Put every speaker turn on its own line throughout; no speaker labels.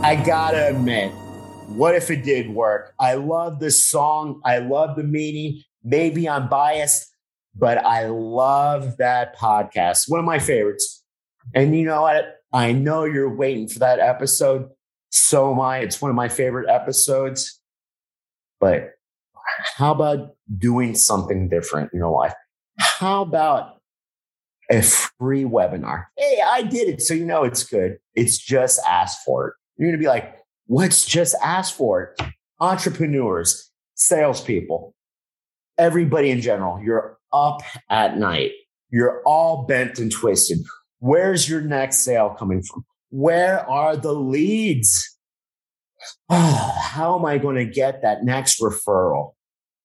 I gotta admit, what if it did work? I love this song. I love the meaning. Maybe I'm biased, but I love that podcast. One of my favorites. And you know what? I know you're waiting for that episode. So am I. It's one of my favorite episodes. But how about doing something different in your life? How about a free webinar. Hey, I did it. So you know it's good. It's just ask for it. You're going to be like, what's just ask for it? Entrepreneurs, salespeople, everybody in general, you're up at night. You're all bent and twisted. Where's your next sale coming from? Where are the leads? Oh, how am I going to get that next referral?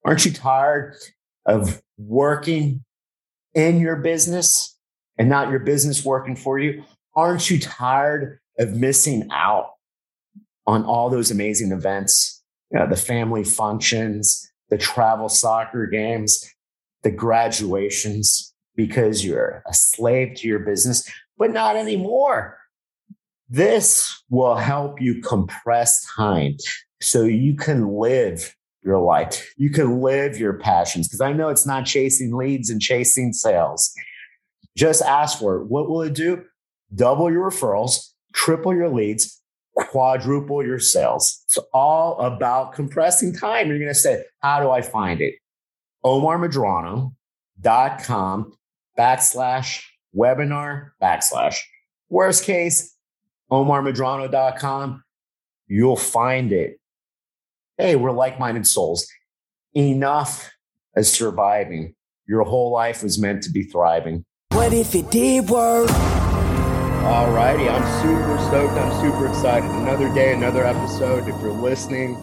Aren't you tired of working in your business and not your business working for you? Aren't you tired of missing out on all those amazing events? Know, the family functions, the travel soccer games, the graduations, because you're a slave to your business, but not anymore. This will help you compress time so you can live your life. You can live your passions. Because I know it's not chasing leads and chasing sales. Just ask for it. What will it do? Double your referrals, triple your leads, quadruple your sales. It's all about compressing time. You're going to say, How do I find it? OmarMedrano.com backslash webinar backslash. Worst case, OmarMedrano.com. You'll find it. Hey, we're like minded souls. Enough as surviving. Your whole life was meant to be thriving.
What if it did work?
Alrighty, I'm super stoked. I'm super excited. Another day, another episode. If you're listening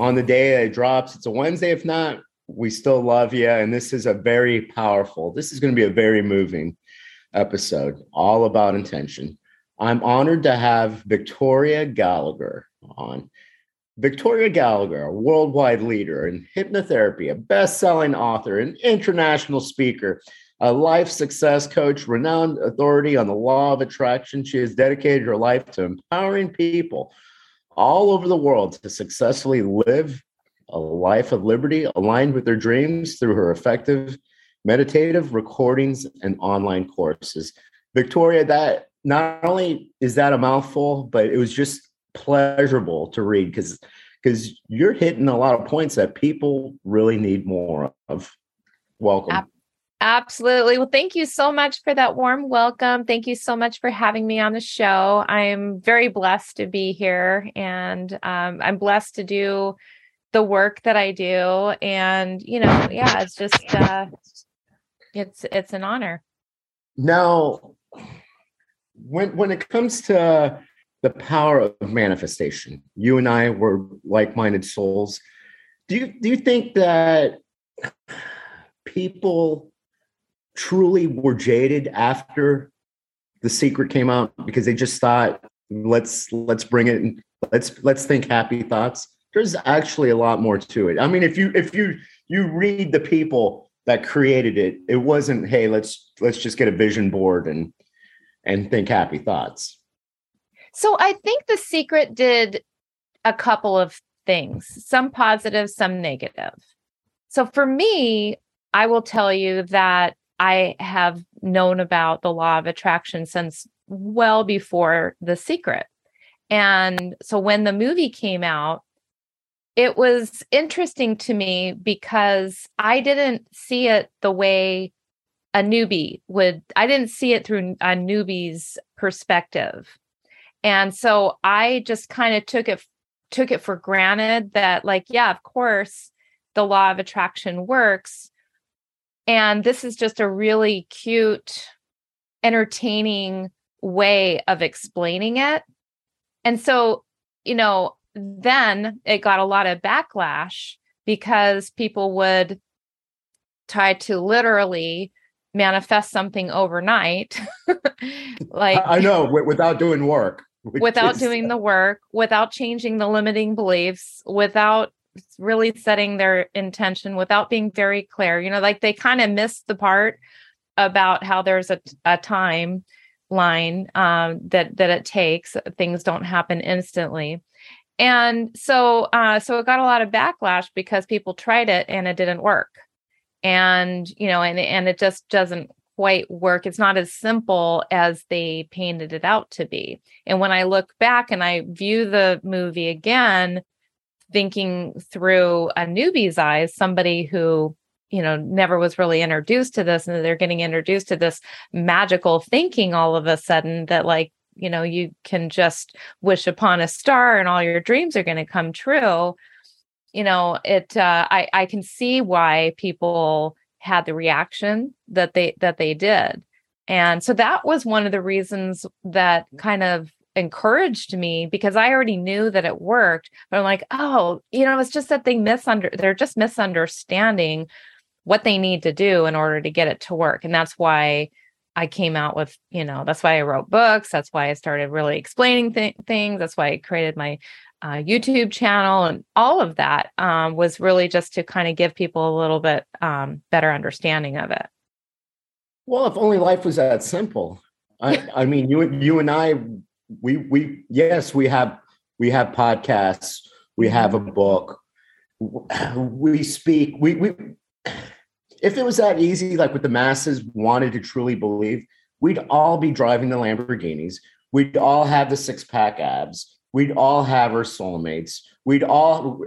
on the day it drops, it's a Wednesday. If not, we still love you. And this is a very powerful, this is going to be a very moving episode, all about intention. I'm honored to have Victoria Gallagher on. Victoria Gallagher, a worldwide leader in hypnotherapy, a best selling author, an international speaker a life success coach, renowned authority on the law of attraction. She has dedicated her life to empowering people all over the world to successfully live a life of liberty aligned with their dreams through her effective meditative recordings and online courses. Victoria, that not only is that a mouthful, but it was just pleasurable to read because because you're hitting a lot of points that people really need more of. Welcome.
Absolutely. Well, thank you so much for that warm welcome. Thank you so much for having me on the show. I'm very blessed to be here and um, I'm blessed to do the work that I do. And, you know, yeah, it's just, uh, it's, it's an honor.
Now, when, when it comes to the power of manifestation, you and I were like-minded souls. Do you, do you think that people truly were jaded after the secret came out because they just thought let's let's bring it and let's let's think happy thoughts. There's actually a lot more to it. I mean if you if you you read the people that created it it wasn't hey let's let's just get a vision board and and think happy thoughts.
So i think the secret did a couple of things some positive some negative. So for me i will tell you that I have known about the law of attraction since well before The Secret. And so when the movie came out, it was interesting to me because I didn't see it the way a newbie would. I didn't see it through a newbie's perspective. And so I just kind of took it took it for granted that like yeah, of course the law of attraction works and this is just a really cute, entertaining way of explaining it. And so, you know, then it got a lot of backlash because people would try to literally manifest something overnight
like i know without doing work
without is... doing the work without changing the limiting beliefs without really setting their intention without being very clear you know like they kind of missed the part about how there's a, a time line um, that that it takes things don't happen instantly. And so uh, so it got a lot of backlash because people tried it and it didn't work. And you know and and it just doesn't quite work. It's not as simple as they painted it out to be. And when i look back and i view the movie again thinking through a newbie's eyes somebody who you know never was really introduced to this and they're getting introduced to this magical thinking all of a sudden that like you know you can just wish upon a star and all your dreams are going to come true. You know it uh, i i can see why people had the reaction that they that they did. And so that was one of the reasons that kind of encouraged me because i already knew that it worked but i'm like oh you know it's just that they misunder they're just misunderstanding what they need to do in order to get it to work and that's why I came out with, you know, that's why I wrote books. That's why I started really explaining th- things. That's why I created my uh, YouTube channel and all of that um, was really just to kind of give people a little bit um, better understanding of it.
Well, if only life was that simple. I, I mean, you you and I, we we yes, we have we have podcasts, we have a book, we speak, we we. If it was that easy, like what the masses wanted to truly believe, we'd all be driving the Lamborghinis. We'd all have the six pack abs we'd all have our soulmates. We'd all,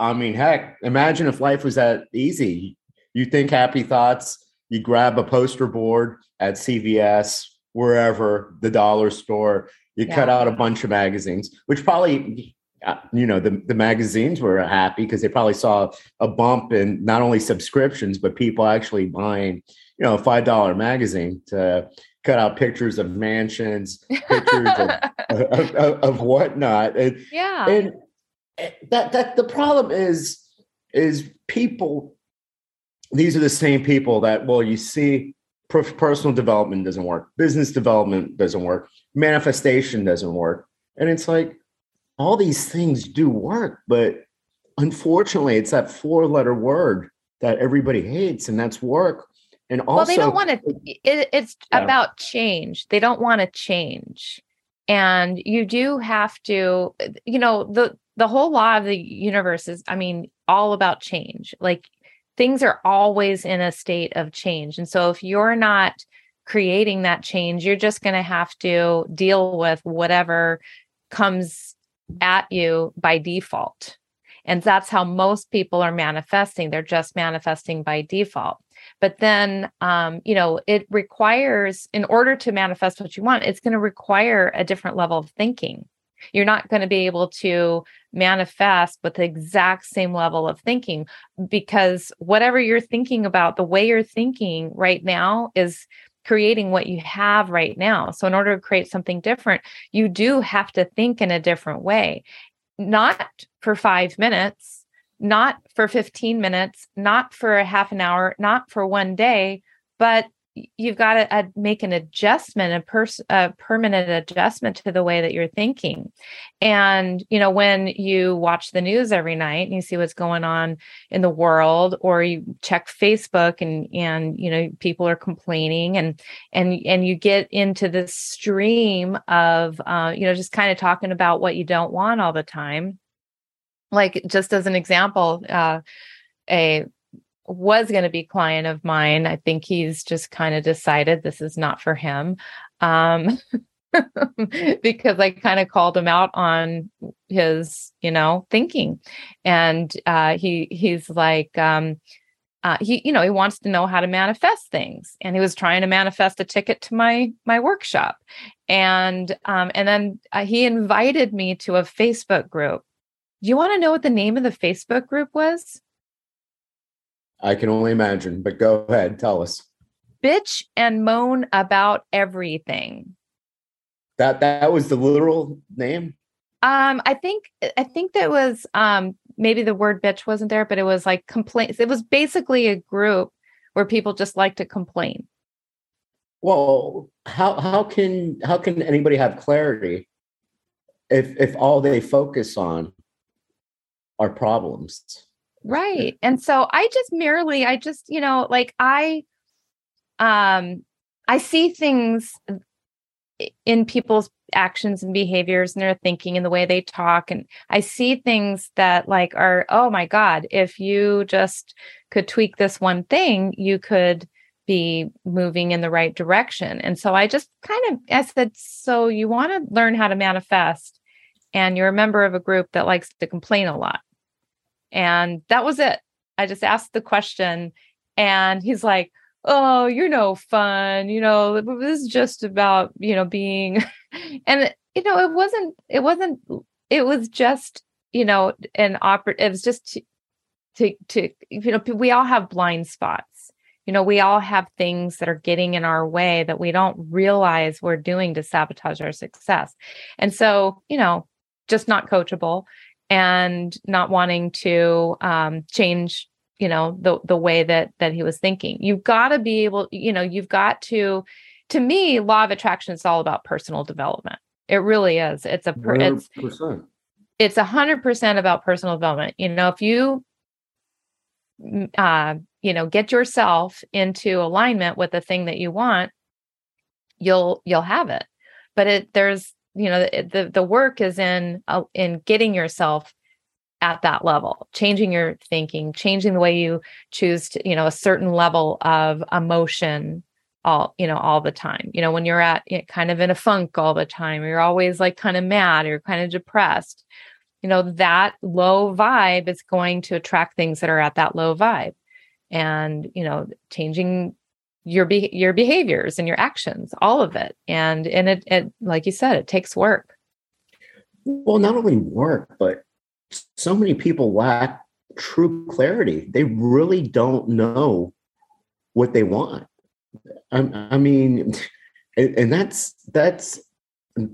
I mean, heck, imagine if life was that easy. You think happy thoughts, you grab a poster board at CVS, wherever, the dollar store, you yeah. cut out a bunch of magazines, which probably, uh, you know, the, the magazines were happy because they probably saw a bump in not only subscriptions, but people actually buying, you know, a $5 magazine to cut out pictures of mansions, pictures of, of, of, of, whatnot. And,
yeah.
And that that the problem is is people. These are the same people that well, you see, personal development doesn't work, business development doesn't work, manifestation doesn't work, and it's like all these things do work, but unfortunately, it's that four letter word that everybody hates, and that's work and also, well,
they don't want to. It, it's yeah. about change. They don't want to change, and you do have to. You know the the whole law of the universe is. I mean, all about change. Like things are always in a state of change, and so if you're not creating that change, you're just going to have to deal with whatever comes at you by default. And that's how most people are manifesting. They're just manifesting by default but then um, you know it requires in order to manifest what you want it's going to require a different level of thinking you're not going to be able to manifest with the exact same level of thinking because whatever you're thinking about the way you're thinking right now is creating what you have right now. So in order to create something different you do have to think in a different way. Not for 5 minutes not for 15 minutes, not for a half an hour, not for one day, but you've got to uh, make an adjustment, a, pers- a permanent adjustment to the way that you're thinking. And, you know, when you watch the news every night and you see what's going on in the world, or you check Facebook and, and, you know, people are complaining and, and, and you get into this stream of, uh, you know, just kind of talking about what you don't want all the time like just as an example uh a was going to be client of mine. I think he's just kind of decided this is not for him um because i kind of called him out on his you know thinking. And uh he he's like um uh, he you know he wants to know how to manifest things. And he was trying to manifest a ticket to my my workshop. And um and then uh, he invited me to a facebook group. Do you want to know what the name of the Facebook group was?
I can only imagine, but go ahead, tell us.
Bitch and moan about everything.
That that was the literal name.
Um, I think I think that was um maybe the word bitch wasn't there, but it was like complaints. It was basically a group where people just like to complain.
Well, how how can how can anybody have clarity if if all they focus on are problems?
Right. And so I just merely I just, you know, like I um I see things in people's actions and behaviors and their thinking and the way they talk and i see things that like are oh my god if you just could tweak this one thing you could be moving in the right direction and so i just kind of i said so you want to learn how to manifest and you're a member of a group that likes to complain a lot and that was it. I just asked the question and he's like oh you're no fun you know this is just about you know being and you know it wasn't it wasn't it was just you know an opera it was just to, to to you know we all have blind spots. You know we all have things that are getting in our way that we don't realize we're doing to sabotage our success. And so you know just not coachable and not wanting to um, change you know the the way that that he was thinking. You've got to be able you know you've got to to me law of attraction is all about personal development. It really is. It's a per, it's it's a hundred percent about personal development. You know if you uh you know get yourself into alignment with the thing that you want you'll you'll have it. But it there's you know the the work is in uh, in getting yourself at that level changing your thinking changing the way you choose to you know a certain level of emotion all you know all the time. You know when you're at you know, kind of in a funk all the time you're always like kind of mad or you're kind of depressed you know that low vibe is going to attract things that are at that low vibe. And you know changing your be- your behaviors and your actions all of it and and it, it like you said it takes work
well not only work but so many people lack true clarity. They really don't know what they want. I, I mean, and, and that's that's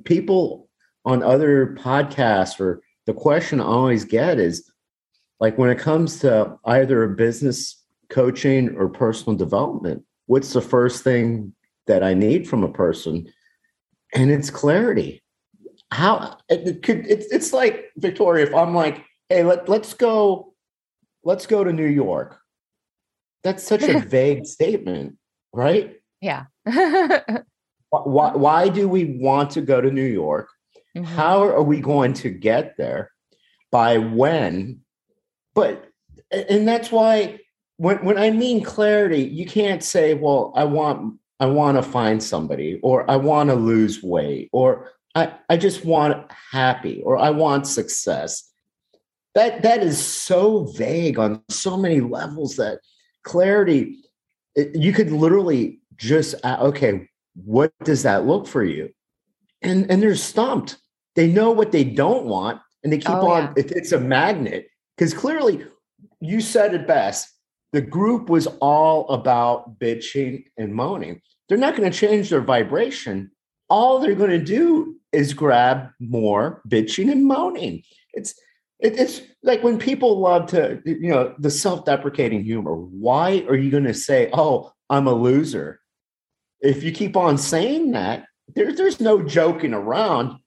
people on other podcasts or the question I always get is like when it comes to either business coaching or personal development, what's the first thing that I need from a person? And it's clarity how it could it's it's like Victoria, if I'm like, hey, let, let's go, let's go to New York. That's such a vague statement, right?
Yeah.
why, why do we want to go to New York? Mm-hmm. How are we going to get there? By when? But and that's why when when I mean clarity, you can't say, well, I want I want to find somebody or I want to lose weight or I, I just want happy or I want success. That that is so vague on so many levels that clarity, it, you could literally just uh, okay, what does that look for you? And and they're stumped. They know what they don't want, and they keep oh, on. Yeah. It, it's a magnet because clearly, you said it best. The group was all about bitching and moaning. They're not going to change their vibration all they're going to do is grab more bitching and moaning. It's it, it's like when people love to, you know, the self-deprecating humor. Why are you going to say, "Oh, I'm a loser"? If you keep on saying that, there's there's no joking around.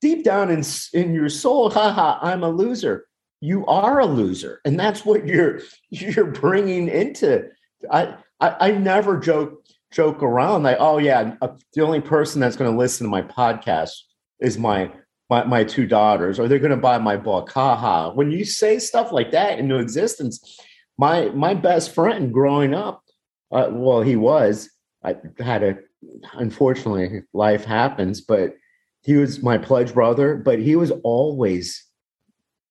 Deep down in in your soul, haha, I'm a loser. You are a loser, and that's what you're you're bringing into. I I, I never joke joke around like, oh yeah, uh, the only person that's going to listen to my podcast is my my, my two daughters, or they're going to buy my book. Ha ha. When you say stuff like that into existence, my my best friend growing up, uh, well, he was. I had a unfortunately life happens, but he was my pledge brother. But he was always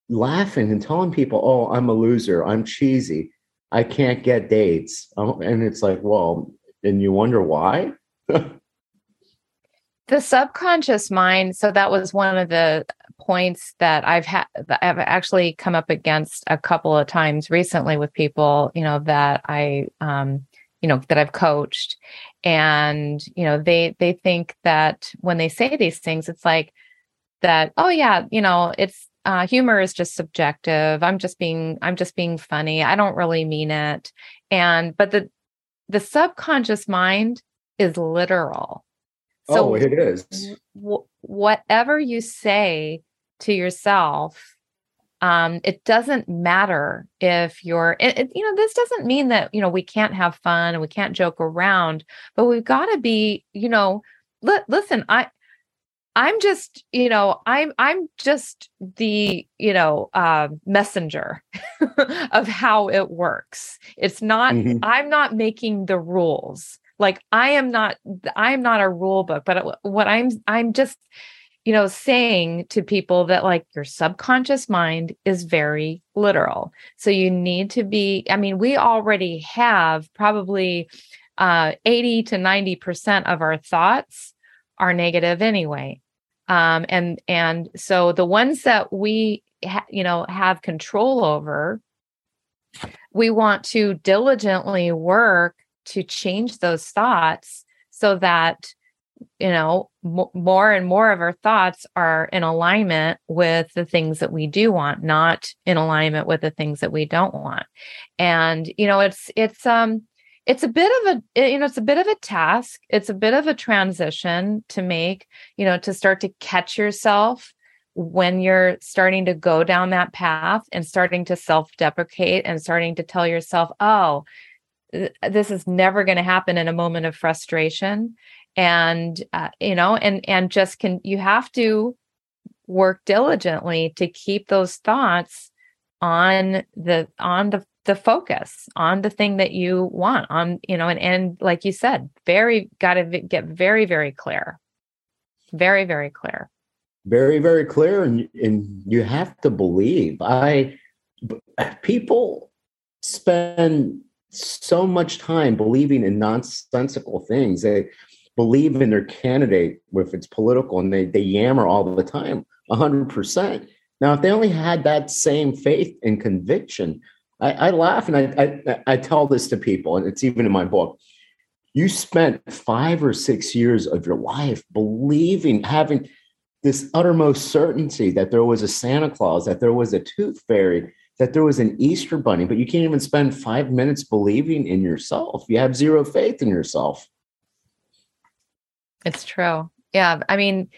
laughing and telling people, "Oh, I'm a loser. I'm cheesy. I can't get dates." Um, and it's like, well, and you wonder why
the subconscious mind so that was one of the points that i've had i've actually come up against a couple of times recently with people you know that i um you know that i've coached and you know they they think that when they say these things it's like that oh yeah you know it's uh, humor is just subjective. I'm just being i'm just being funny. I don't really mean it. And but the the subconscious mind is literal.
So oh it is.
w- whatever you say to yourself um, it doesn't matter if you're it, it, you know this doesn't mean that you know we can't have fun and we can't joke around but we've got to be you know li- listen i i'm just you know i'm i'm just the you know uh, messenger of how it works it's not mm-hmm. i'm not making the rules like i am not i'm not a rule book but what i'm i'm just you know, saying to people that like your subconscious mind is very literal. So you need to be, I mean, we already have probably uh, 80 to 90% of our thoughts are negative anyway. Um, and and so the ones that we ha- you know have control over we want to diligently work to change those thoughts so that you know m- more and more of our thoughts are in alignment with the things that we do want not in alignment with the things that we don't want. And you know it's it's um it's a bit of a you know it's a bit of a task. It's a bit of a transition to make you know to start to catch yourself when you're starting to go down that path and starting to self deprecate and starting to tell yourself oh this is never going to happen in a moment of frustration. And uh, you know and and just can you have to work diligently to keep those thoughts on the on the the focus on the thing that you want on you know and and like you said very got to get very very clear. Very very clear.
Very very clear and and you have to believe. I people spend so much time believing in nonsensical things. They believe in their candidate if it's political and they, they yammer all the time 100% now if they only had that same faith and conviction i, I laugh and I, I, I tell this to people and it's even in my book you spent five or six years of your life believing having this uttermost certainty that there was a santa claus that there was a tooth fairy that there was an easter bunny but you can't even spend five minutes believing in yourself you have zero faith in yourself
it's true. Yeah. I mean,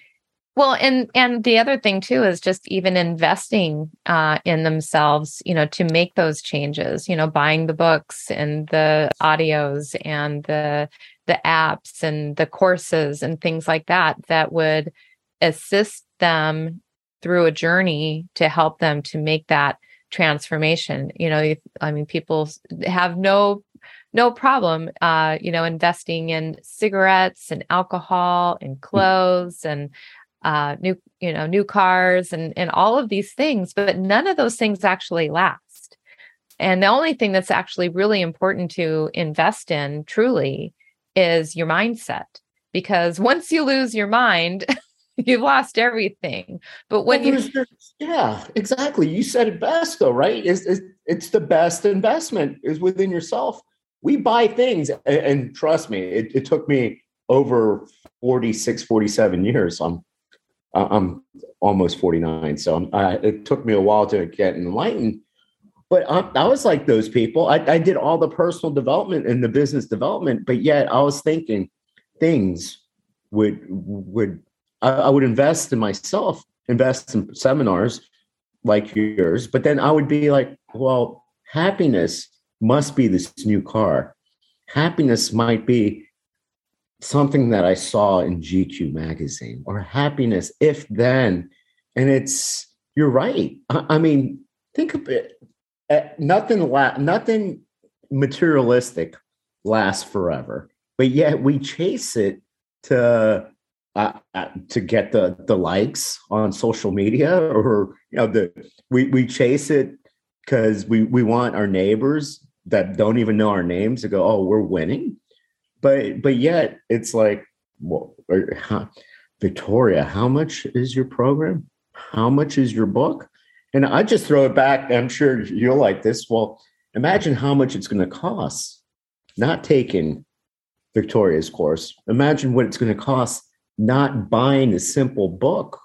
well, and and the other thing too is just even investing uh, in themselves, you know, to make those changes. You know, buying the books and the audios and the the apps and the courses and things like that that would assist them through a journey to help them to make that transformation. You know, I mean, people have no no problem uh you know investing in cigarettes and alcohol and mm. clothes and uh new you know new cars and and all of these things but none of those things actually last. And the only thing that's actually really important to invest in truly is your mindset because once you lose your mind you've lost everything. But when well, you
yeah exactly. You said it best though right? It's, it's, it's the best investment is within yourself. We buy things and, and trust me it, it, took me over 46 47 years i'm i'm almost 49 so uh, it took me a while to get enlightened but I, I was like those people I, I did all the personal development and the business development but yet i was thinking things would would I, I would invest in myself invest in seminars like yours but then i would be like well happiness must be this new car. Happiness might be something that I saw in GQ magazine, or happiness if then. And it's, you're right. I, I mean, think of it. Uh, nothing, la- nothing materialistic lasts forever, but yet we chase it to uh, uh, to get the the likes on social media, or you know, the we we chase it because we we want our neighbors that don't even know our names to go, oh, we're winning. But but yet it's like, well, Victoria, how much is your program? How much is your book? And I just throw it back. I'm sure you'll like this. Well, imagine how much it's going to cost not taking Victoria's course. Imagine what it's going to cost not buying a simple book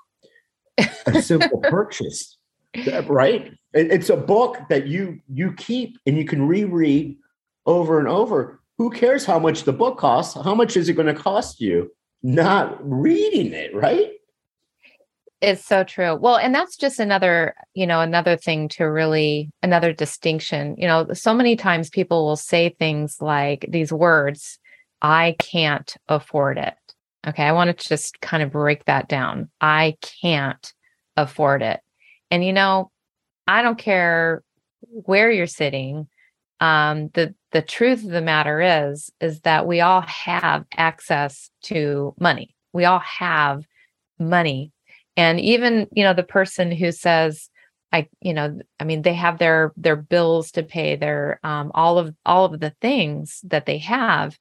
a simple purchase, right? It's a book that you you keep and you can reread over and over. Who cares how much the book costs? How much is it going to cost you? Not reading it, right?
It's so true. Well, and that's just another, you know, another thing to really, another distinction. You know, so many times people will say things like these words, I can't afford it. Okay. I want to just kind of break that down. I can't afford it. And, you know, I don't care where you're sitting. Um, the the truth of the matter is, is that we all have access to money. We all have money and even you know the person who says i you know i mean they have their their bills to pay their um, all of all of the things that they have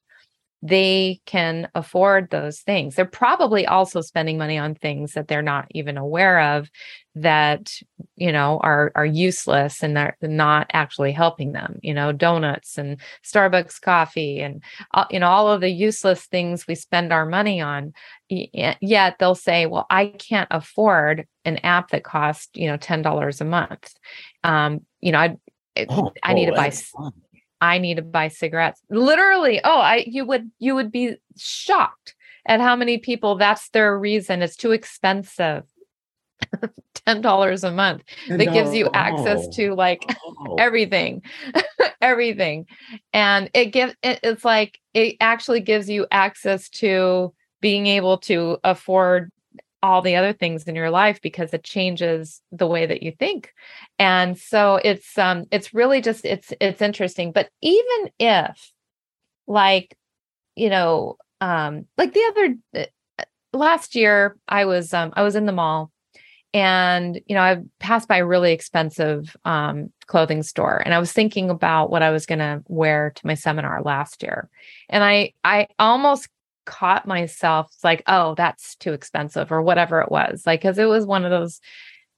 they can afford those things. They're probably also spending money on things that they're not even aware of that, you know, are are useless and they're not actually helping them, you know, donuts and Starbucks coffee and uh, you know all of the useless things we spend our money on. Yet they'll say, "Well, I can't afford an app that costs, you know, $10 a month." Um, you know, I Oh, I need oh, to buy. I need to buy cigarettes. Literally, oh, I you would you would be shocked at how many people that's their reason. It's too expensive. Ten dollars a month that gives you access to like oh. everything, everything, and it gives it, it's like it actually gives you access to being able to afford all the other things in your life because it changes the way that you think. And so it's um it's really just it's it's interesting. But even if like you know um like the other uh, last year i was um i was in the mall and you know i passed by a really expensive um clothing store and i was thinking about what i was going to wear to my seminar last year. And i i almost caught myself like, oh, that's too expensive or whatever it was. Like, cause it was one of those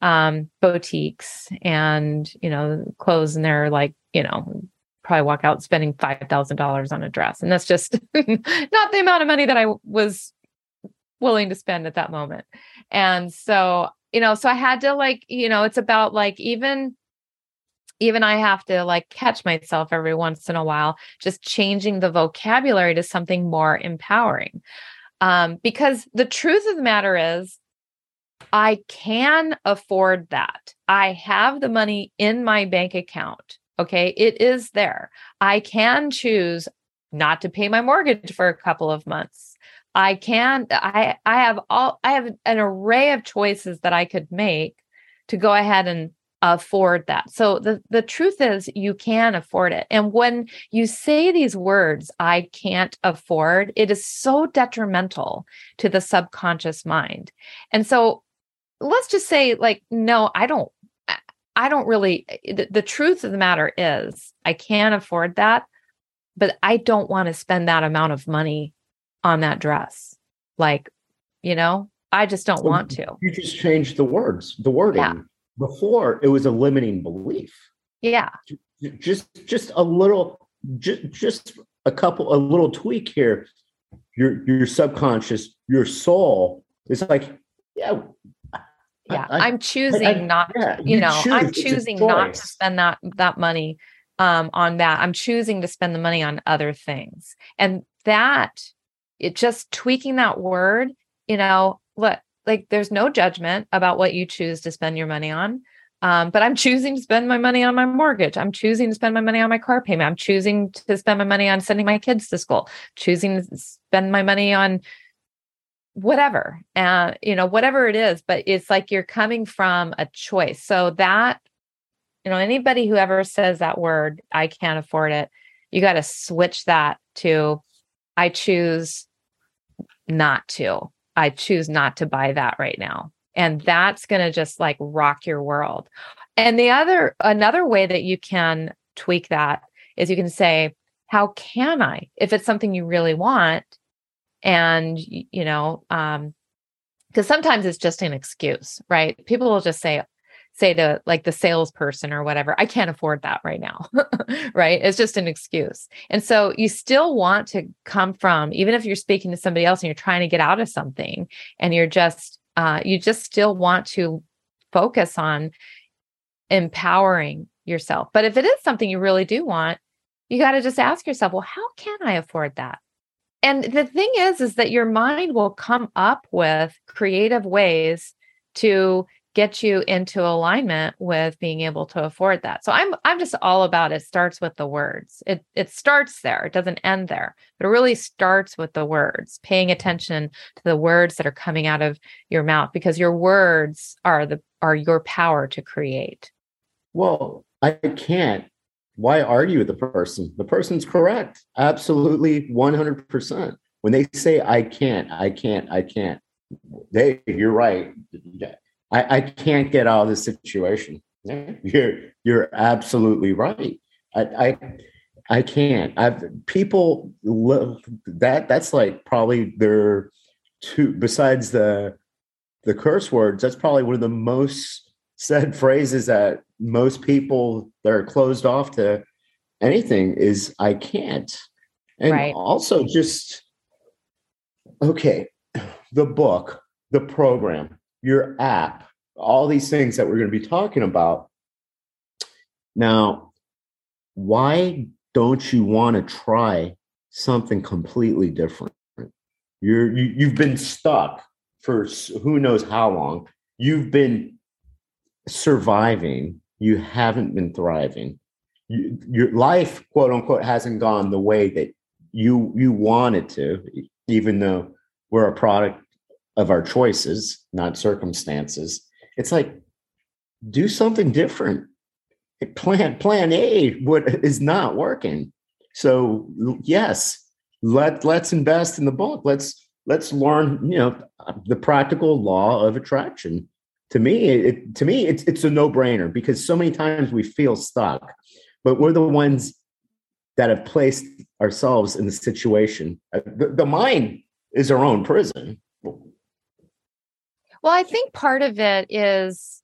um boutiques and, you know, clothes and they're like, you know, probably walk out spending $5,000 on a dress. And that's just not the amount of money that I was willing to spend at that moment. And so, you know, so I had to like, you know, it's about like even even I have to like catch myself every once in a while, just changing the vocabulary to something more empowering. Um, because the truth of the matter is, I can afford that. I have the money in my bank account. Okay. It is there. I can choose not to pay my mortgage for a couple of months. I can, I, I have all, I have an array of choices that I could make to go ahead and afford that. So the the truth is you can afford it. And when you say these words I can't afford, it is so detrimental to the subconscious mind. And so let's just say like no, I don't I don't really the, the truth of the matter is I can't afford that, but I don't want to spend that amount of money on that dress. Like, you know, I just don't want to.
You just change the words, the wording. Yeah before it was a limiting belief.
Yeah.
Just just a little just just a couple a little tweak here. Your your subconscious your soul is like yeah
yeah I, am choosing I, I, not yeah, you, you know choose, i'm choosing not to spend that that money um on that. I'm choosing to spend the money on other things. And that it just tweaking that word you know look like there's no judgment about what you choose to spend your money on. Um, but I'm choosing to spend my money on my mortgage. I'm choosing to spend my money on my car payment. I'm choosing to spend my money on sending my kids to school, choosing to spend my money on whatever, uh, you know, whatever it is. But it's like you're coming from a choice. So that, you know, anybody who ever says that word, I can't afford it, you got to switch that to, I choose not to. I choose not to buy that right now. And that's going to just like rock your world. And the other, another way that you can tweak that is you can say, how can I, if it's something you really want? And, you know, um, because sometimes it's just an excuse, right? People will just say, say to like the salesperson or whatever, I can't afford that right now. right. It's just an excuse. And so you still want to come from, even if you're speaking to somebody else and you're trying to get out of something and you're just, uh, you just still want to focus on empowering yourself. But if it is something you really do want, you got to just ask yourself, well, how can I afford that? And the thing is, is that your mind will come up with creative ways to get you into alignment with being able to afford that. So I'm I'm just all about it starts with the words. It it starts there. It doesn't end there. But it really starts with the words, paying attention to the words that are coming out of your mouth because your words are the are your power to create.
Well, I can't. Why argue with the person? The person's correct. Absolutely 100%. When they say I can't, I can't, I can't. They you're right. I, I can't get out of this situation. You're you're absolutely right. I I, I can't. I've people that that's like probably their two besides the the curse words. That's probably one of the most said phrases that most people that are closed off to anything is I can't. And right. also just okay, the book, the program, your app, all these things that we're going to be talking about. Now, why don't you want to try something completely different? You're you, you've been stuck for who knows how long. You've been surviving. You haven't been thriving. You, your life, quote unquote, hasn't gone the way that you you wanted to, even though we're a product of our choices, not circumstances. It's like do something different. Plan plan A what is not working. So yes, let let's invest in the book. Let's let's learn, you know, the practical law of attraction. To me, it, to me, it's it's a no brainer because so many times we feel stuck, but we're the ones that have placed ourselves in the situation. Uh, the, the mind is our own prison.
Well, I think part of it is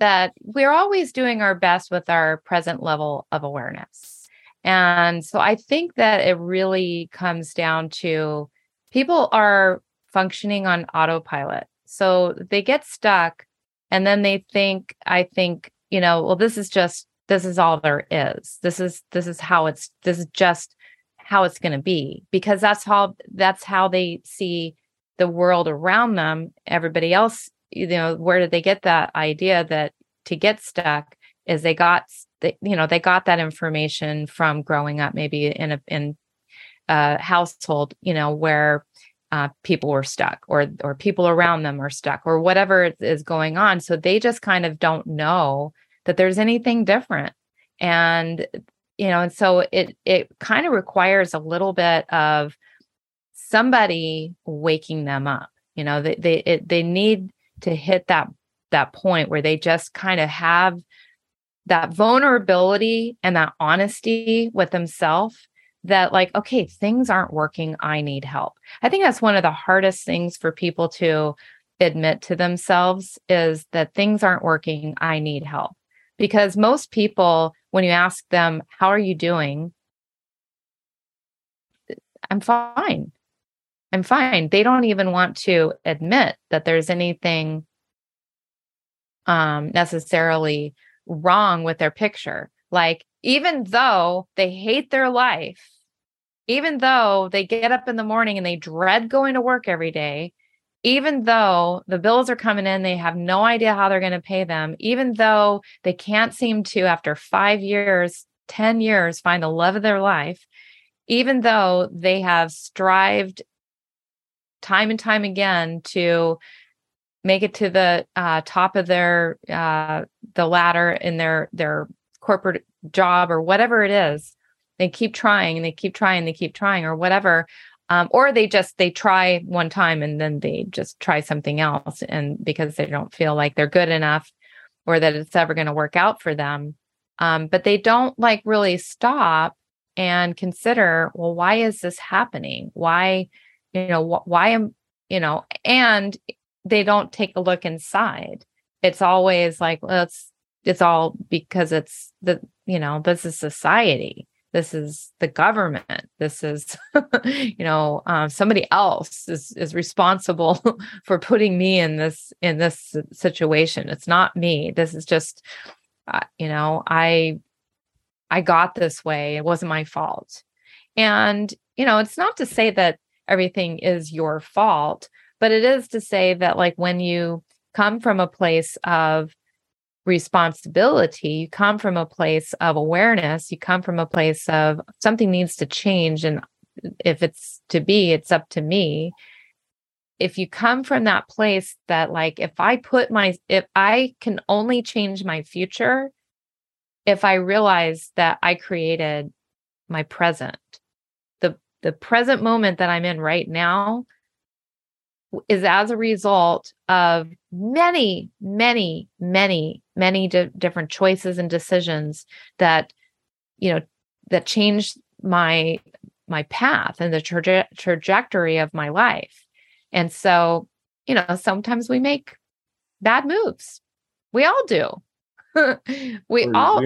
that we're always doing our best with our present level of awareness. And so I think that it really comes down to people are functioning on autopilot. So they get stuck and then they think, I think, you know, well, this is just, this is all there is. This is, this is how it's, this is just how it's going to be because that's how, that's how they see the world around them, everybody else, you know, where did they get that idea that to get stuck is they got, they you know, they got that information from growing up, maybe in a in a household, you know, where uh, people were stuck or or people around them are stuck or whatever is going on. So they just kind of don't know that there's anything different. And you know, and so it it kind of requires a little bit of somebody waking them up you know they they it, they need to hit that that point where they just kind of have that vulnerability and that honesty with themselves that like okay things aren't working i need help. I think that's one of the hardest things for people to admit to themselves is that things aren't working i need help. Because most people when you ask them how are you doing? I'm fine I'm fine. They don't even want to admit that there's anything um, necessarily wrong with their picture. Like, even though they hate their life, even though they get up in the morning and they dread going to work every day, even though the bills are coming in, they have no idea how they're going to pay them, even though they can't seem to, after five years, 10 years, find the love of their life, even though they have strived time and time again to make it to the uh, top of their uh, the ladder in their their corporate job or whatever it is. They keep trying and they keep trying they keep trying or whatever um, or they just they try one time and then they just try something else and because they don't feel like they're good enough or that it's ever going to work out for them um, but they don't like really stop and consider well why is this happening? Why you know wh- why am you know and they don't take a look inside. It's always like well it's it's all because it's the you know this is society. This is the government. This is you know um, somebody else is is responsible for putting me in this in this situation. It's not me. This is just uh, you know i i got this way. It wasn't my fault. And you know it's not to say that everything is your fault but it is to say that like when you come from a place of responsibility you come from a place of awareness you come from a place of something needs to change and if it's to be it's up to me. If you come from that place that like if i put my if i can only change my future if i realize that i created my present the present moment that i'm in right now is as a result of many, many, many, many di- different choices and decisions that, you know, that changed my my path and the traje- trajectory of my life. And so, you know, sometimes we make bad moves. We all do. we all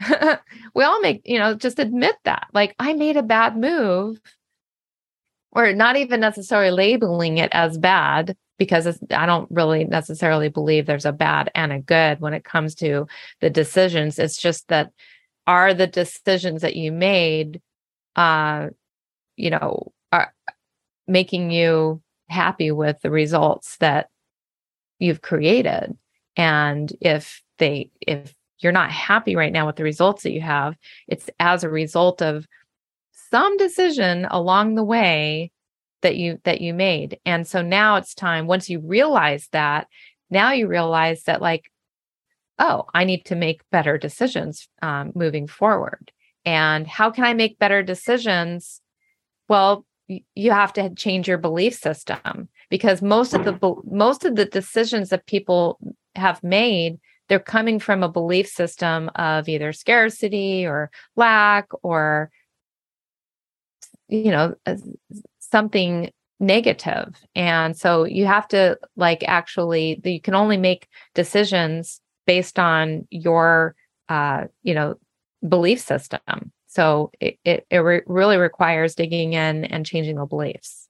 we all make, you know, just admit that. Like I made a bad move or not even necessarily labeling it as bad because I don't really necessarily believe there's a bad and a good when it comes to the decisions. It's just that are the decisions that you made, uh, you know, are making you happy with the results that you've created. And if they, if you're not happy right now with the results that you have, it's as a result of some decision along the way that you that you made. And so now it's time once you realize that now you realize that like oh i need to make better decisions um, moving forward. And how can i make better decisions? Well you have to change your belief system because most of the most of the decisions that people have made they're coming from a belief system of either scarcity or lack or you know something negative. And so you have to like actually you can only make decisions based on your uh you know belief system. So it it, it re- really requires digging in and changing the beliefs.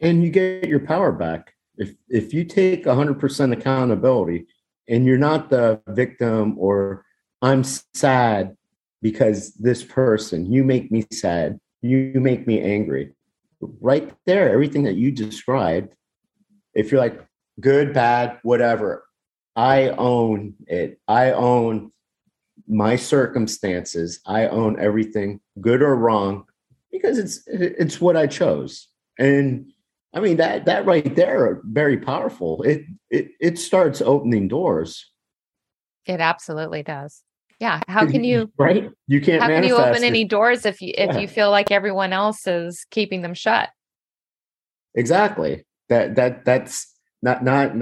And you get your power back. If if you take 100% accountability and you're not the victim or i'm sad because this person you make me sad you make me angry. Right there, everything that you described, if you're like good, bad, whatever, I own it. I own my circumstances. I own everything, good or wrong, because it's it's what I chose. And I mean that that right there, very powerful. It it it starts opening doors.
It absolutely does yeah how can you
right you can't
how can you open it. any doors if you if yeah. you feel like everyone else is keeping them shut
exactly that that that's not not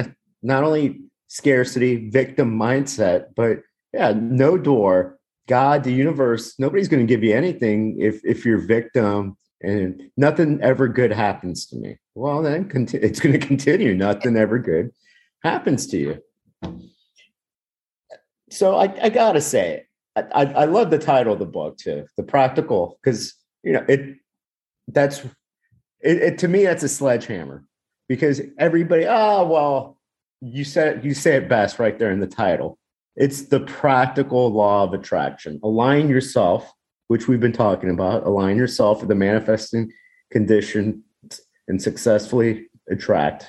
not only scarcity victim mindset but yeah no door god the universe nobody's going to give you anything if if you're victim and nothing ever good happens to me well then it's going to continue nothing ever good happens to you so I, I gotta say, I, I love the title of the book too, the practical, because you know it. That's it, it, To me, that's a sledgehammer because everybody. Oh well, you said you say it best right there in the title. It's the practical law of attraction. Align yourself, which we've been talking about. Align yourself with the manifesting conditions and successfully attract.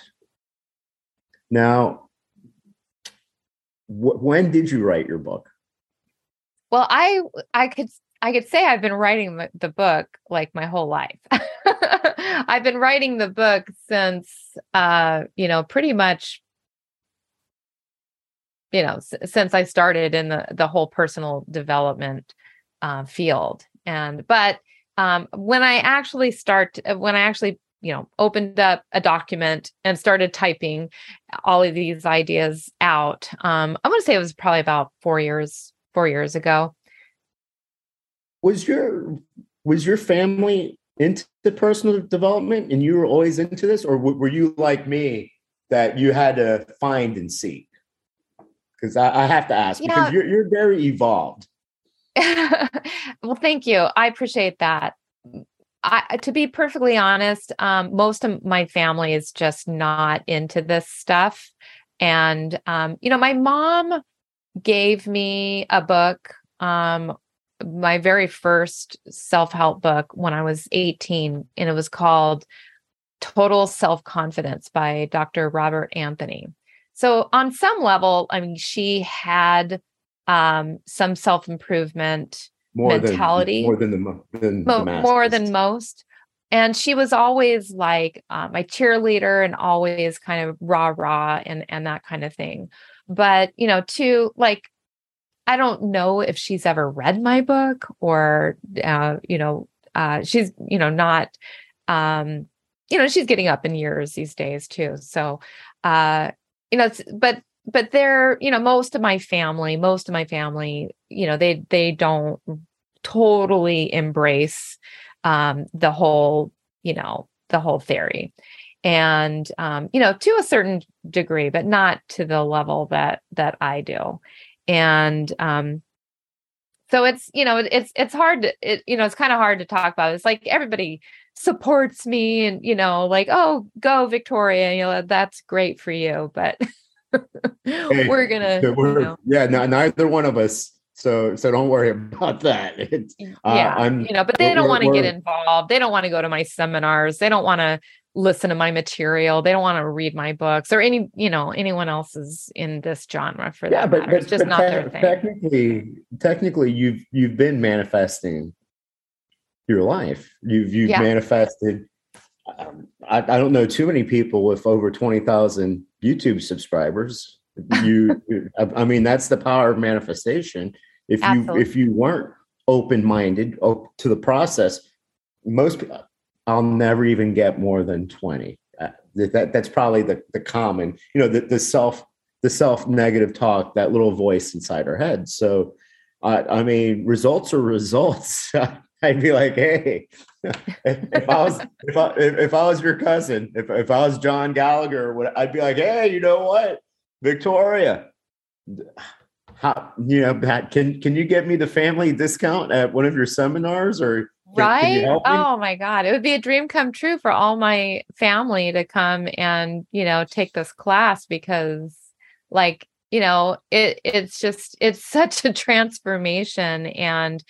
Now, wh- when did you write your book?
Well, I I could I could say I've been writing the book like my whole life. I've been writing the book since uh, you know, pretty much you know, s- since I started in the the whole personal development uh, field. And but um, when I actually start when I actually you know opened up a document and started typing all of these ideas out um i'm going to say it was probably about four years four years ago
was your was your family into personal development and you were always into this or w- were you like me that you had to find and seek because I, I, have to ask yeah. because you're, you're very evolved
well, thank you. I appreciate that. I, to be perfectly honest, um, most of my family is just not into this stuff. And, um, you know, my mom gave me a book, um, my very first self help book when I was 18, and it was called Total Self Confidence by Dr. Robert Anthony. So, on some level, I mean, she had um, some self improvement mentality.
than, more than the, than
Mo-
the
more than most. And she was always like uh, my cheerleader and always kind of rah rah and and that kind of thing. But you know to like i don't know if she's ever read my book or uh, you know uh, she's you know not um you know she's getting up in years these days too. So uh you know but but they're you know most of my family most of my family you know they they don't totally embrace um the whole you know the whole theory. And um you know to a certain degree but not to the level that that I do. And um so it's you know it's it's hard to it you know it's kind of hard to talk about. It's like everybody supports me and you know like oh go victoria you know that's great for you but hey, we're gonna
we're, you know. yeah no, neither one of us so so don't worry about that. It's,
uh, yeah, I'm, you know, but they don't want to get involved. They don't want to go to my seminars. They don't want to listen to my material. They don't want to read my books or any, you know, anyone else's in this genre for yeah, that but, matter. But, it's just but not te- their thing.
Technically, technically, you've you've been manifesting your life. You've you've yeah. manifested. Um, I, I don't know too many people with over twenty thousand YouTube subscribers. You, I mean, that's the power of manifestation if Absolutely. you if you weren't open minded to the process, most I'll never even get more than twenty. Uh, that that's probably the the common you know the the self the self negative talk that little voice inside our head. So, uh, I mean, results are results. I'd be like, hey, if I was if I if I was your cousin, if if I was John Gallagher, I'd be like, hey, you know what, Victoria, how you know Pat, can can you get me the family discount at one of your seminars or
can, right? can oh my god. It would be a dream come true for all my family to come and you know take this class because like you know it it's just it's such a transformation and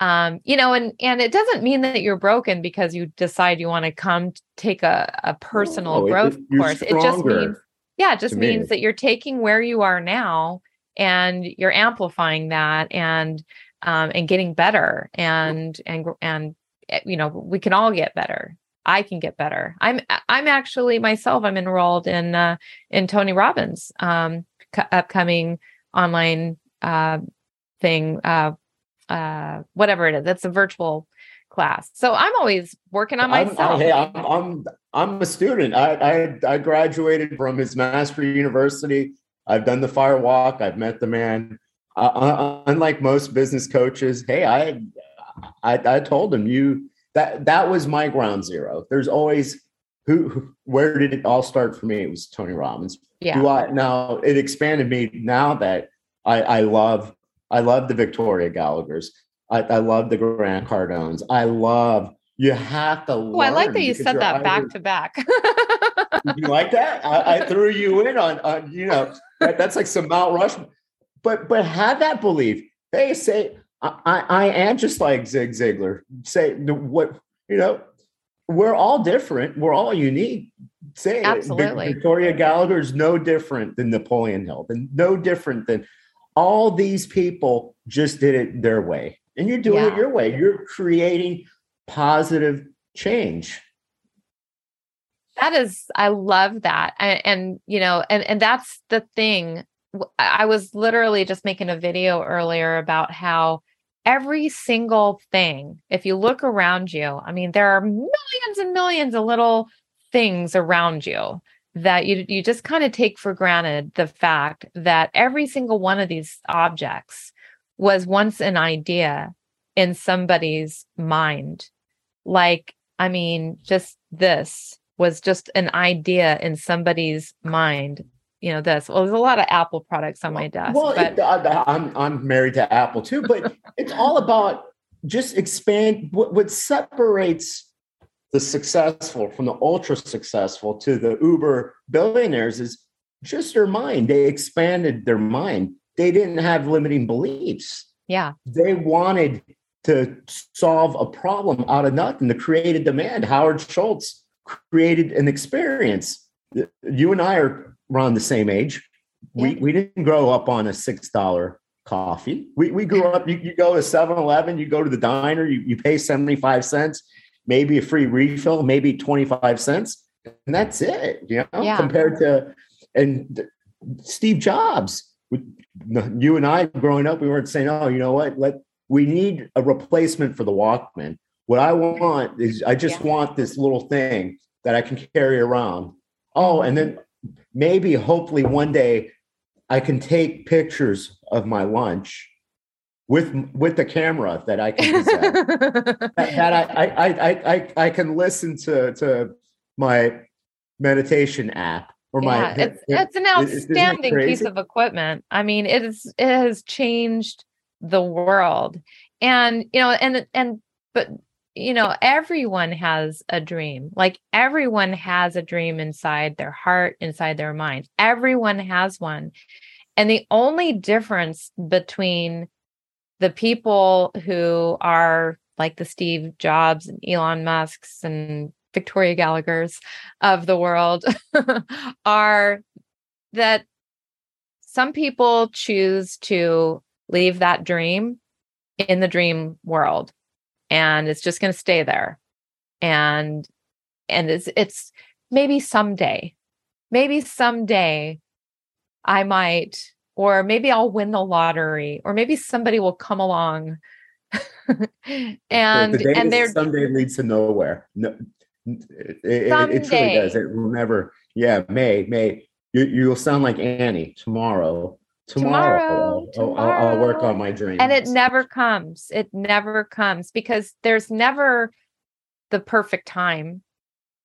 um you know and and it doesn't mean that you're broken because you decide you want to come take a, a personal oh, growth it, course. It just means yeah it just means me. that you're taking where you are now and you're amplifying that and um, and getting better and and and eh, you know we can all get better. I can get better. I'm i'm actually myself i'm enrolled in uh in tony robbins um upcoming online uh thing uh uh whatever it is that's a virtual class so i'm always working on myself
I'm, hey, I'm, I'm i'm a student I, I i graduated from his Mastery University I've done the fire walk. I've met the man. Uh, uh, unlike most business coaches, hey, I, I, I told him you that that was my ground zero. There's always who, where did it all start for me? It was Tony Robbins.
Yeah.
Do I now it expanded me now that I, I love I love the Victoria Gallagher's. I, I love the Grant Cardones. I love you have to. Oh,
I like that you said that back to back.
you like that? I, I, threw you in on, on you know that, that's like some Mount Rushmore. But but have that belief. Hey, say I, I am just like Zig Ziglar. Say what you know. We're all different. We're all unique. Say
absolutely.
Victoria Gallagher is no different than Napoleon Hill, and no different than all these people. Just did it their way, and you're doing yeah. it your way. You're creating positive change
that is i love that and, and, you know and and that's the thing i was literally just making a video earlier about how every single thing if you look around you i mean there are millions and millions of little things around you that you you just kind of take for granted the fact that every single one of these objects was once an idea in somebody's mind. Like i mean just this was just an idea in somebody's mind you know this. Well there's a lot of apple products on my desk
well but... Uh, it, I, am I'm married to apple too but it's all about just expand what, what separates the successful from the ultra successful to the uber billionaires is just their mind. They expanded their mind. They didn't have limiting beliefs.
Yeah.
They wanted to solve a problem out of nothing to create a demand. Howard schultz created an experience. You and i are around the same age. Yeah. we, we didn't grow up on a six dollar coffee. We, we grew up, you, you go to 7 Eleven, you go to the diner, you, you pay 75 cents, maybe a free refill, maybe 25 cents. And that's it, you know, yeah. compared to, and Steve Jobs, you and I growing up, we weren't saying, oh, you know what, let, we need a replacement for the Walkman. What I want is, I just yeah. want this little thing that I can carry around. Oh, and then maybe, hopefully, one day I can take pictures of my lunch with with the camera that I can that, that I, I, I I I can listen to to my meditation app or
yeah,
my
it's it's an outstanding piece of equipment. I mean, it is it has changed the world. And you know, and and but you know, everyone has a dream. Like everyone has a dream inside their heart, inside their mind. Everyone has one. And the only difference between the people who are like the Steve Jobs and Elon Musk's and Victoria Gallagher's of the world are that some people choose to leave that dream in the dream world and it's just going to stay there. And and it's it's maybe someday maybe someday I might, or maybe I'll win the lottery, or maybe somebody will come along. and the and there
someday leads to nowhere. No, it, it, it, truly does. It will never. Yeah, May May. You you'll sound like Annie tomorrow. Tomorrow, tomorrow, I'll, I'll, I'll work on my dream.
And it never comes. It never comes because there's never the perfect time.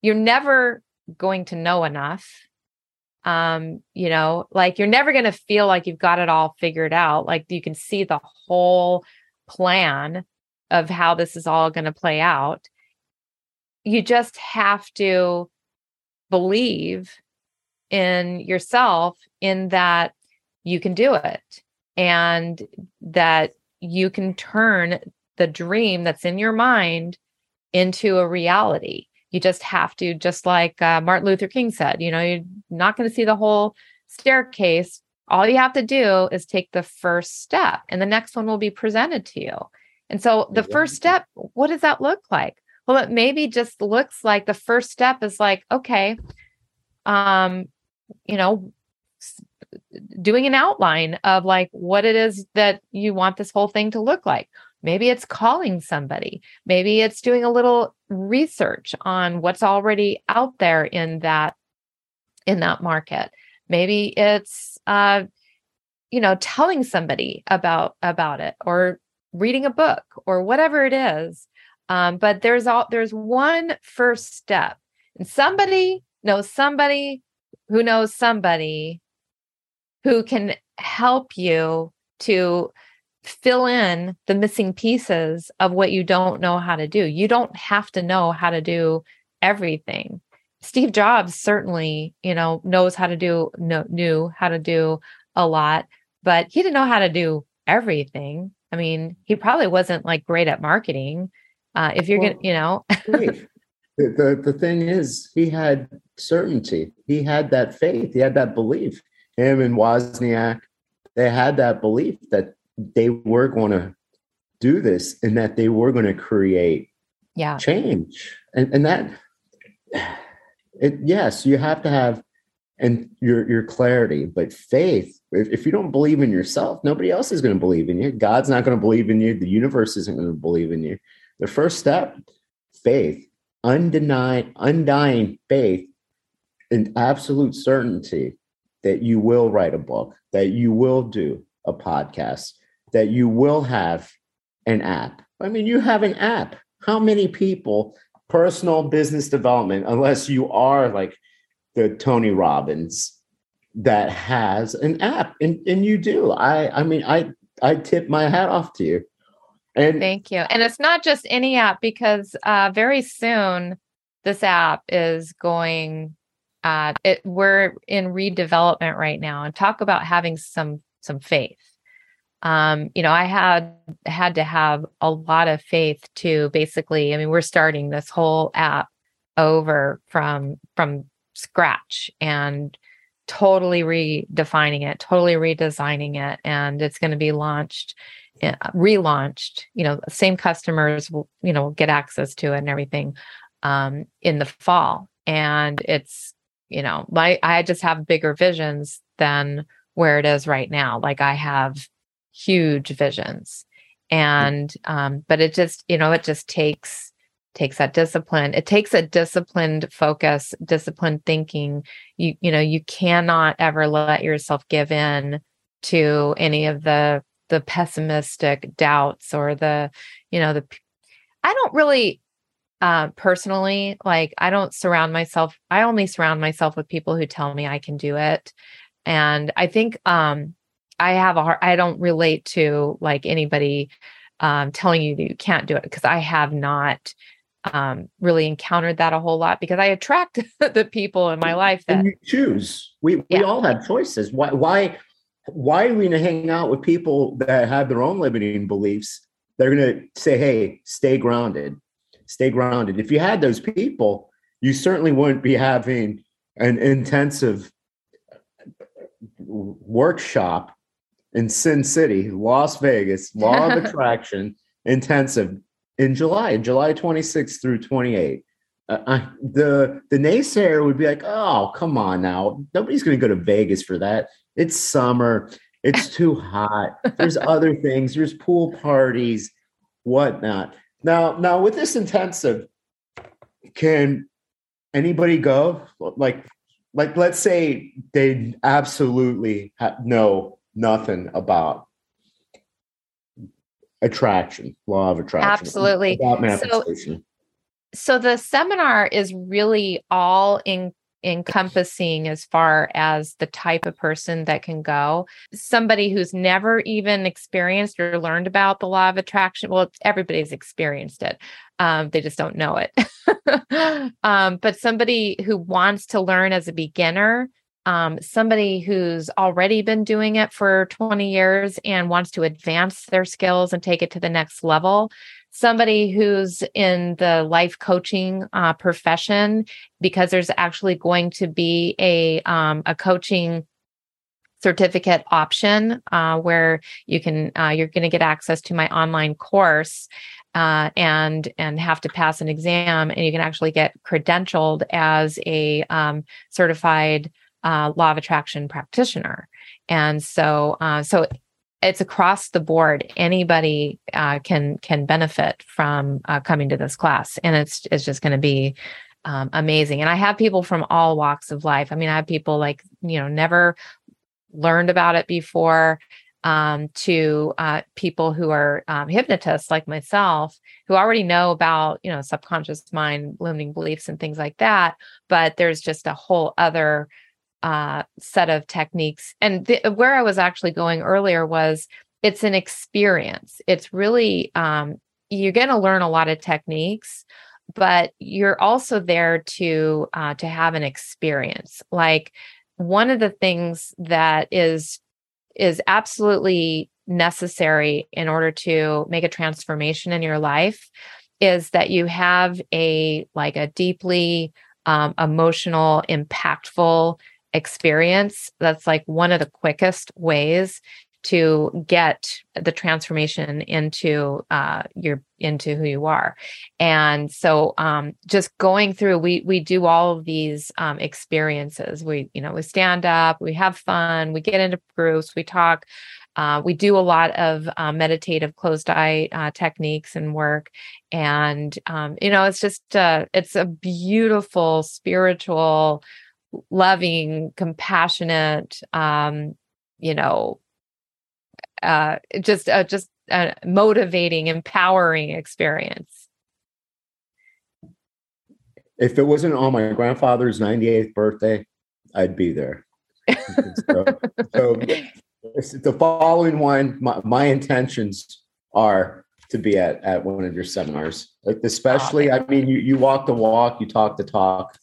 You're never going to know enough um you know like you're never going to feel like you've got it all figured out. Like you can see the whole plan of how this is all going to play out. You just have to believe in yourself in that you can do it and that you can turn the dream that's in your mind into a reality you just have to just like uh, martin luther king said you know you're not going to see the whole staircase. All you have to do is take the first step and the next one will be presented to you. And so the first step what does that look like? Well it maybe just looks like the first step is like okay um you know doing an outline of like what it is that you want this whole thing to look like Maybe it's calling somebody. Maybe it's doing a little research on what's already out there in that in that market. Maybe it's uh you know telling somebody about about it or reading a book or whatever it is. Um, but there's all there's one first step. And somebody knows somebody who knows somebody who can help you to fill in the missing pieces of what you don't know how to do. You don't have to know how to do everything. Steve Jobs certainly, you know, knows how to do no, knew how to do a lot, but he didn't know how to do everything. I mean, he probably wasn't like great at marketing. Uh, if you're well, gonna, you know,
the, the the thing is, he had certainty. He had that faith. He had that belief. Him and Wozniak, they had that belief that they were going to do this and that they were going to create
yeah.
change. And and that it yes you have to have and your your clarity but faith if, if you don't believe in yourself nobody else is going to believe in you. God's not going to believe in you. The universe isn't going to believe in you. The first step faith. Undenied undying faith and absolute certainty that you will write a book that you will do a podcast that you will have an app. I mean, you have an app. How many people, personal business development, unless you are like the Tony Robbins, that has an app, and, and you do. I I mean, I I tip my hat off to you.
And thank you. And it's not just any app because uh, very soon this app is going. Uh, it we're in redevelopment right now, and talk about having some some faith. Um, you know, I had had to have a lot of faith to basically. I mean, we're starting this whole app over from from scratch and totally redefining it, totally redesigning it, and it's going to be launched, uh, relaunched. You know, same customers will you know get access to it and everything um, in the fall, and it's you know my I just have bigger visions than where it is right now. Like I have huge visions, and um, but it just you know it just takes takes that discipline. It takes a disciplined focus disciplined thinking. You you know you cannot ever let yourself give in to any of the the pessimistic doubts or the you know the i don't really uh personally like i don't surround myself i only surround myself with people who tell me i can do it. And i think um i have a hard i don't relate to like anybody um telling you that you can't do it because i have not um, really encountered that a whole lot because I attract the people in my life that
and you choose. We we yeah. all have choices. Why why why are we going to hang out with people that have their own limiting beliefs? They're going to say, "Hey, stay grounded, stay grounded." If you had those people, you certainly wouldn't be having an intensive workshop in Sin City, Las Vegas, Law of Attraction intensive in July, July 26th through 28. Uh, I, the the naysayer would be like, "Oh, come on now, nobody's going to go to Vegas for that. It's summer. It's too hot. There's other things. There's pool parties, whatnot." Now, now with this intensive, can anybody go? Like, like let's say they absolutely ha- know nothing about attraction, law of attraction.
Absolutely. About manifestation. So, so the seminar is really all in encompassing as far as the type of person that can go somebody who's never even experienced or learned about the law of attraction well everybody's experienced it um, they just don't know it um, but somebody who wants to learn as a beginner um, somebody who's already been doing it for 20 years and wants to advance their skills and take it to the next level. Somebody who's in the life coaching uh, profession because there's actually going to be a um, a coaching certificate option uh, where you can uh, you're going to get access to my online course uh, and and have to pass an exam and you can actually get credentialed as a um, certified uh, law of attraction practitioner. And so, uh, so it's across the board. Anybody uh, can can benefit from uh, coming to this class, and it's it's just going to be um, amazing. And I have people from all walks of life. I mean, I have people like you know never learned about it before um, to uh, people who are um, hypnotists like myself who already know about you know subconscious mind limiting beliefs and things like that but there's just a whole other uh, set of techniques. And where I was actually going earlier was it's an experience. It's really, um, you're going to learn a lot of techniques, but you're also there to uh, to have an experience. Like one of the things that is is absolutely necessary in order to make a transformation in your life is that you have a like a deeply um, emotional impactful experience, that's like one of the quickest ways to get the transformation into uh, your into who you are. And so um, just going through we we do all of these um, experiences. We you know we stand up we have fun we get into groups we talk uh, we do a lot of uh, meditative closed eye uh, techniques and work. And um, you know it's just uh, it's a beautiful spiritual loving, compassionate, um, you know, uh, just uh, just a motivating, empowering experience.
If it wasn't on my grandfather's 98th birthday, I'd be there. so, so the following one, my, my intentions are to be at at one of your seminars. Like especially, I mean, you you walk the walk, you talk the talk.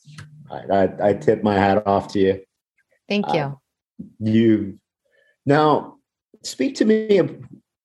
I I, I tip my hat off to you.
Thank you. Uh,
you now speak to me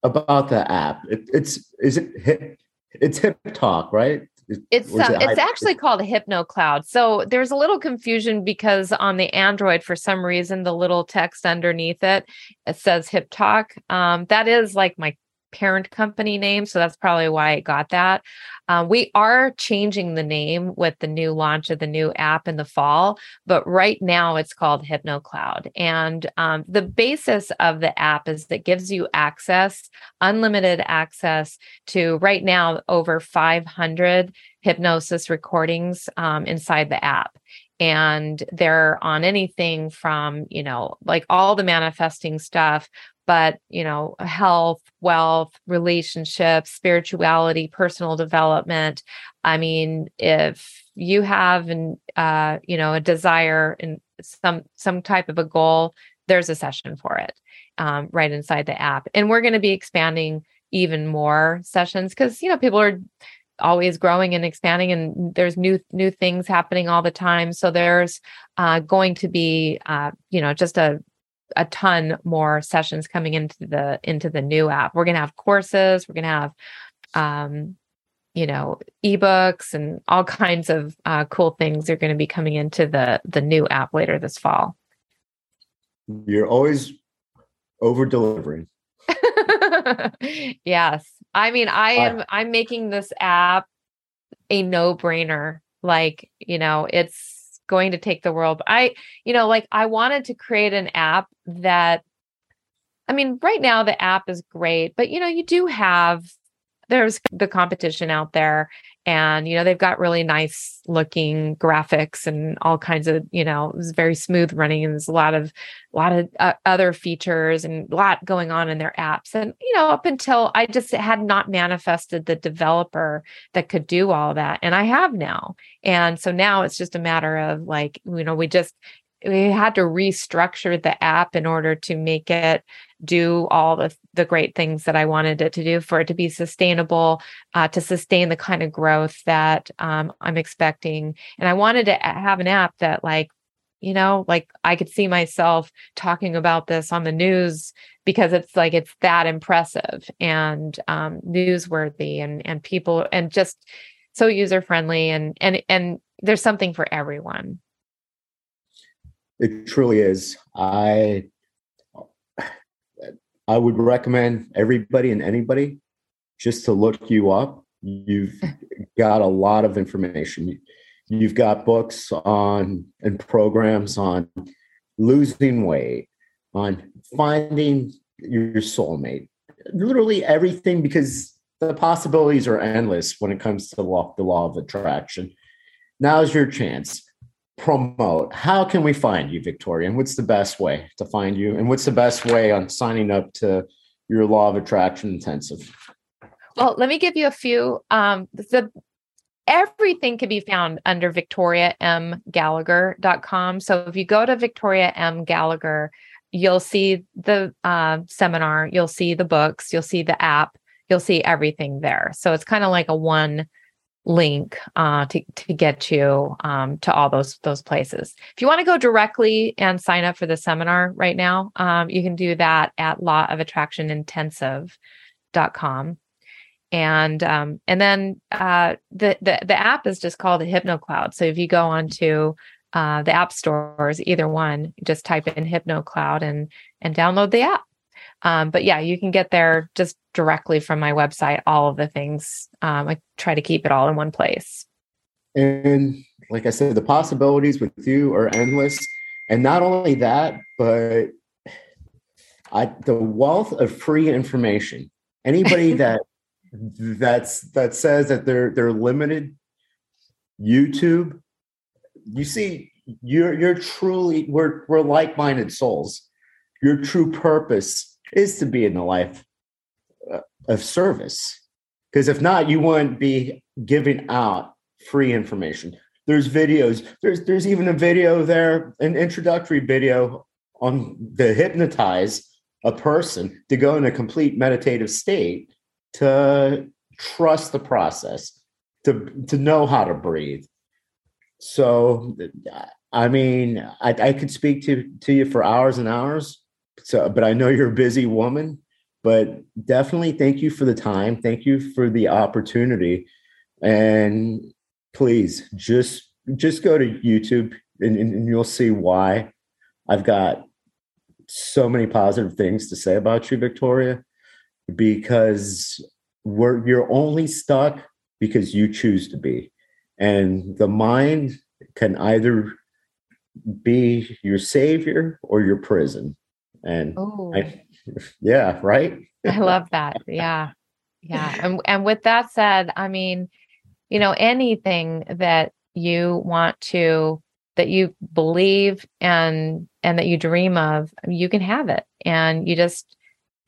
about the app. It, it's is it hip, it's hip talk, right?
It's it it's actually called Hypno Cloud. So there's a little confusion because on the Android, for some reason, the little text underneath it it says Hip Talk. Um, that is like my parent company name. So that's probably why it got that. Uh, we are changing the name with the new launch of the new app in the fall, but right now it's called HypnoCloud. And um, the basis of the app is that gives you access, unlimited access to right now over 500 hypnosis recordings um, inside the app and they're on anything from you know like all the manifesting stuff but you know health wealth relationships spirituality personal development. I mean if you have an uh you know a desire and some some type of a goal there's a session for it um, right inside the app. And we're going to be expanding even more sessions because you know people are always growing and expanding and there's new new things happening all the time. So there's uh, going to be uh, you know just a a ton more sessions coming into the into the new app. We're going to have courses, we're going to have um you know ebooks and all kinds of uh, cool things are going to be coming into the the new app later this fall.
You're always over delivering.
yes. I mean, I am I'm making this app a no-brainer. Like, you know, it's going to take the world. I, you know, like I wanted to create an app that, I mean, right now the app is great, but you know, you do have, there's the competition out there and you know they've got really nice looking graphics and all kinds of you know it's very smooth running and there's a lot of a lot of uh, other features and a lot going on in their apps. And you know up until i just had not manifested the developer that could do all that and i have now. And so now it's just a matter of like you know we just we had to restructure the app in order to make it do all the, the great things that I wanted it to do for it to be sustainable, uh, to sustain the kind of growth that um, I'm expecting. And I wanted to have an app that, like, you know, like I could see myself talking about this on the news because it's like it's that impressive and um, newsworthy and and people and just so user friendly and and and there's something for everyone.
It truly is. I I would recommend everybody and anybody just to look you up. You've got a lot of information. You've got books on and programs on losing weight, on finding your soulmate, literally everything because the possibilities are endless when it comes to the law, the law of attraction. Now's your chance promote, how can we find you, Victoria? And what's the best way to find you? And what's the best way on signing up to your Law of Attraction Intensive?
Well, let me give you a few. Um, the everything can be found under victoriamgallagher.com. So if you go to Victoria M. Gallagher, you'll see the uh, seminar, you'll see the books, you'll see the app, you'll see everything there. So it's kind of like a one link uh, to to get you um, to all those those places. If you want to go directly and sign up for the seminar right now, um, you can do that at lawofattractionintensive.com. And um, and then uh, the, the the app is just called HypnoCloud. So if you go onto uh, the app stores, either one, just type in HypnoCloud and and download the app. Um, but yeah, you can get there just directly from my website, all of the things. Um, I try to keep it all in one place.
And like I said, the possibilities with you are endless. And not only that, but I, the wealth of free information. Anybody that that's that says that they're they're limited YouTube, you see, you're you're truly we're we're like-minded souls. Your true purpose is to be in the life uh, of service. Because if not, you wouldn't be giving out free information. There's videos. There's there's even a video there, an introductory video on the hypnotize a person to go in a complete meditative state to trust the process, to to know how to breathe. So, I mean, I, I could speak to to you for hours and hours. So, but I know you're a busy woman. But definitely, thank you for the time. Thank you for the opportunity, and please just just go to YouTube and, and you'll see why I've got so many positive things to say about you, Victoria, because we're you're only stuck because you choose to be. And the mind can either be your savior or your prison. And I, yeah, right.
I love that. Yeah. Yeah. And and with that said, I mean, you know, anything that you want to that you believe and and that you dream of, you can have it. And you just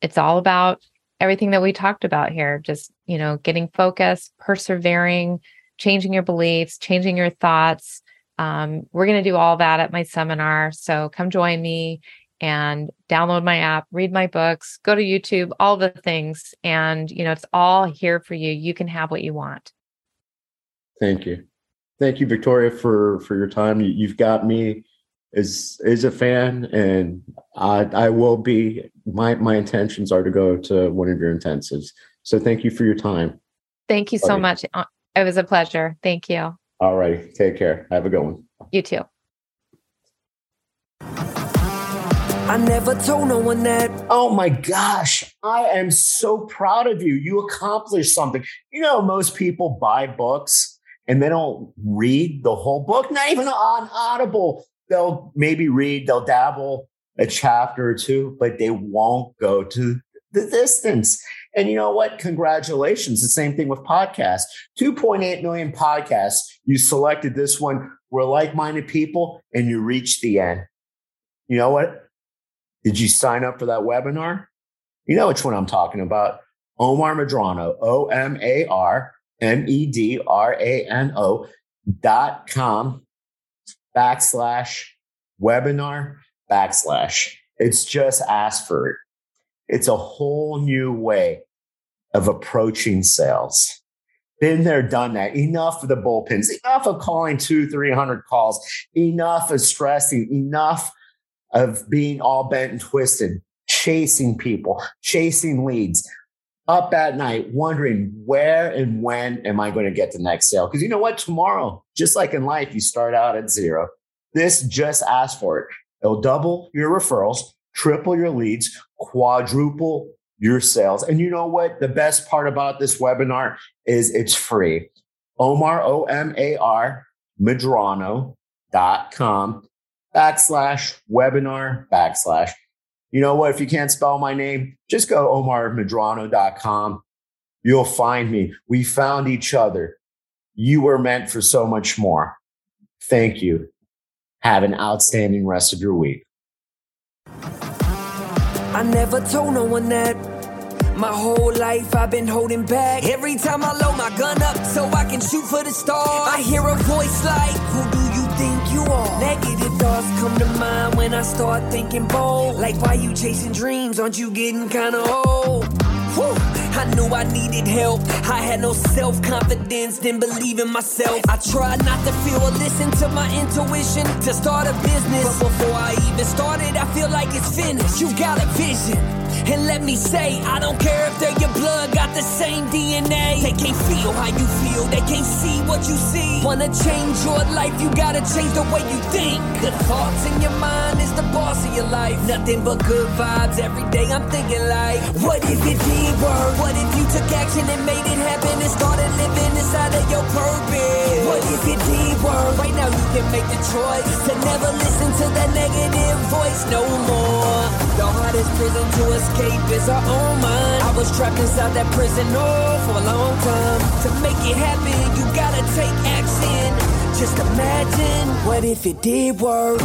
it's all about everything that we talked about here, just, you know, getting focused, persevering, changing your beliefs, changing your thoughts. Um, we're going to do all that at my seminar. So come join me and download my app, read my books, go to YouTube, all the things. And, you know, it's all here for you. You can have what you want.
Thank you. Thank you, Victoria, for for your time. You, you've got me as as a fan, and I I will be. My my intentions are to go to one of your intensives. So thank you for your time.
Thank you so much. It was a pleasure. Thank you.
All right. Take care. Have a good one.
You too.
I never told no one that.
Oh my gosh, I am so proud of you. You accomplished something. You know, most people buy books and they don't read the whole book, not even on Audible. They'll maybe read, they'll dabble a chapter or two, but they won't go to the distance. And you know what? Congratulations. The same thing with podcasts 2.8 million podcasts. You selected this one. We're like minded people and you reached the end. You know what? Did you sign up for that webinar? You know which one I'm talking about. Omar Medrano, O M A R M E D R A N O dot com backslash webinar backslash. It's just ask for it. It's a whole new way of approaching sales. Been there, done that. Enough of the bullpens, enough of calling two, 300 calls, enough of stressing, enough of being all bent and twisted, chasing people, chasing leads, up at night wondering where and when am I going to get the next sale? Because you know what? Tomorrow, just like in life, you start out at zero. This just ask for it. It'll double your referrals, triple your leads, quadruple your sales. And you know what? The best part about this webinar is it's free. Omar, O M A R, Medrano.com backslash webinar backslash. You know what? If you can't spell my name, just go omarmedrano.com. You'll find me. We found each other. You were meant for so much more. Thank you. Have an outstanding rest of your week.
I never told no one that. My whole life I've been holding back. Every time I load my gun up so I can shoot for the stars, I hear a voice like, Who do you think you are? Negative come to mind when I start thinking bold. Like, why you chasing dreams? Aren't you getting kinda old? Whew. I knew I needed help. I had no self confidence, didn't believe in myself. I tried not to feel or listen to my intuition to start a business. But before I even started, I feel like it's finished. You got a vision. And let me say, I don't care if they're your blood, got the same DNA. They can't feel how you feel, they can't see what you see. Wanna change your life, you gotta change the way you think. The thoughts in your mind is the boss of your life. Nothing but good vibes every day. I'm thinking like, what if it did work? What if you took action and made it happen and started living inside of your purpose? What if it did work? Right now you can make the choice to never listen to that negative voice no more. The hardest prison to escape is our own mind. I was trapped inside that prison oh, for a long time. To make it happen, you gotta take action. Just imagine what if it did work.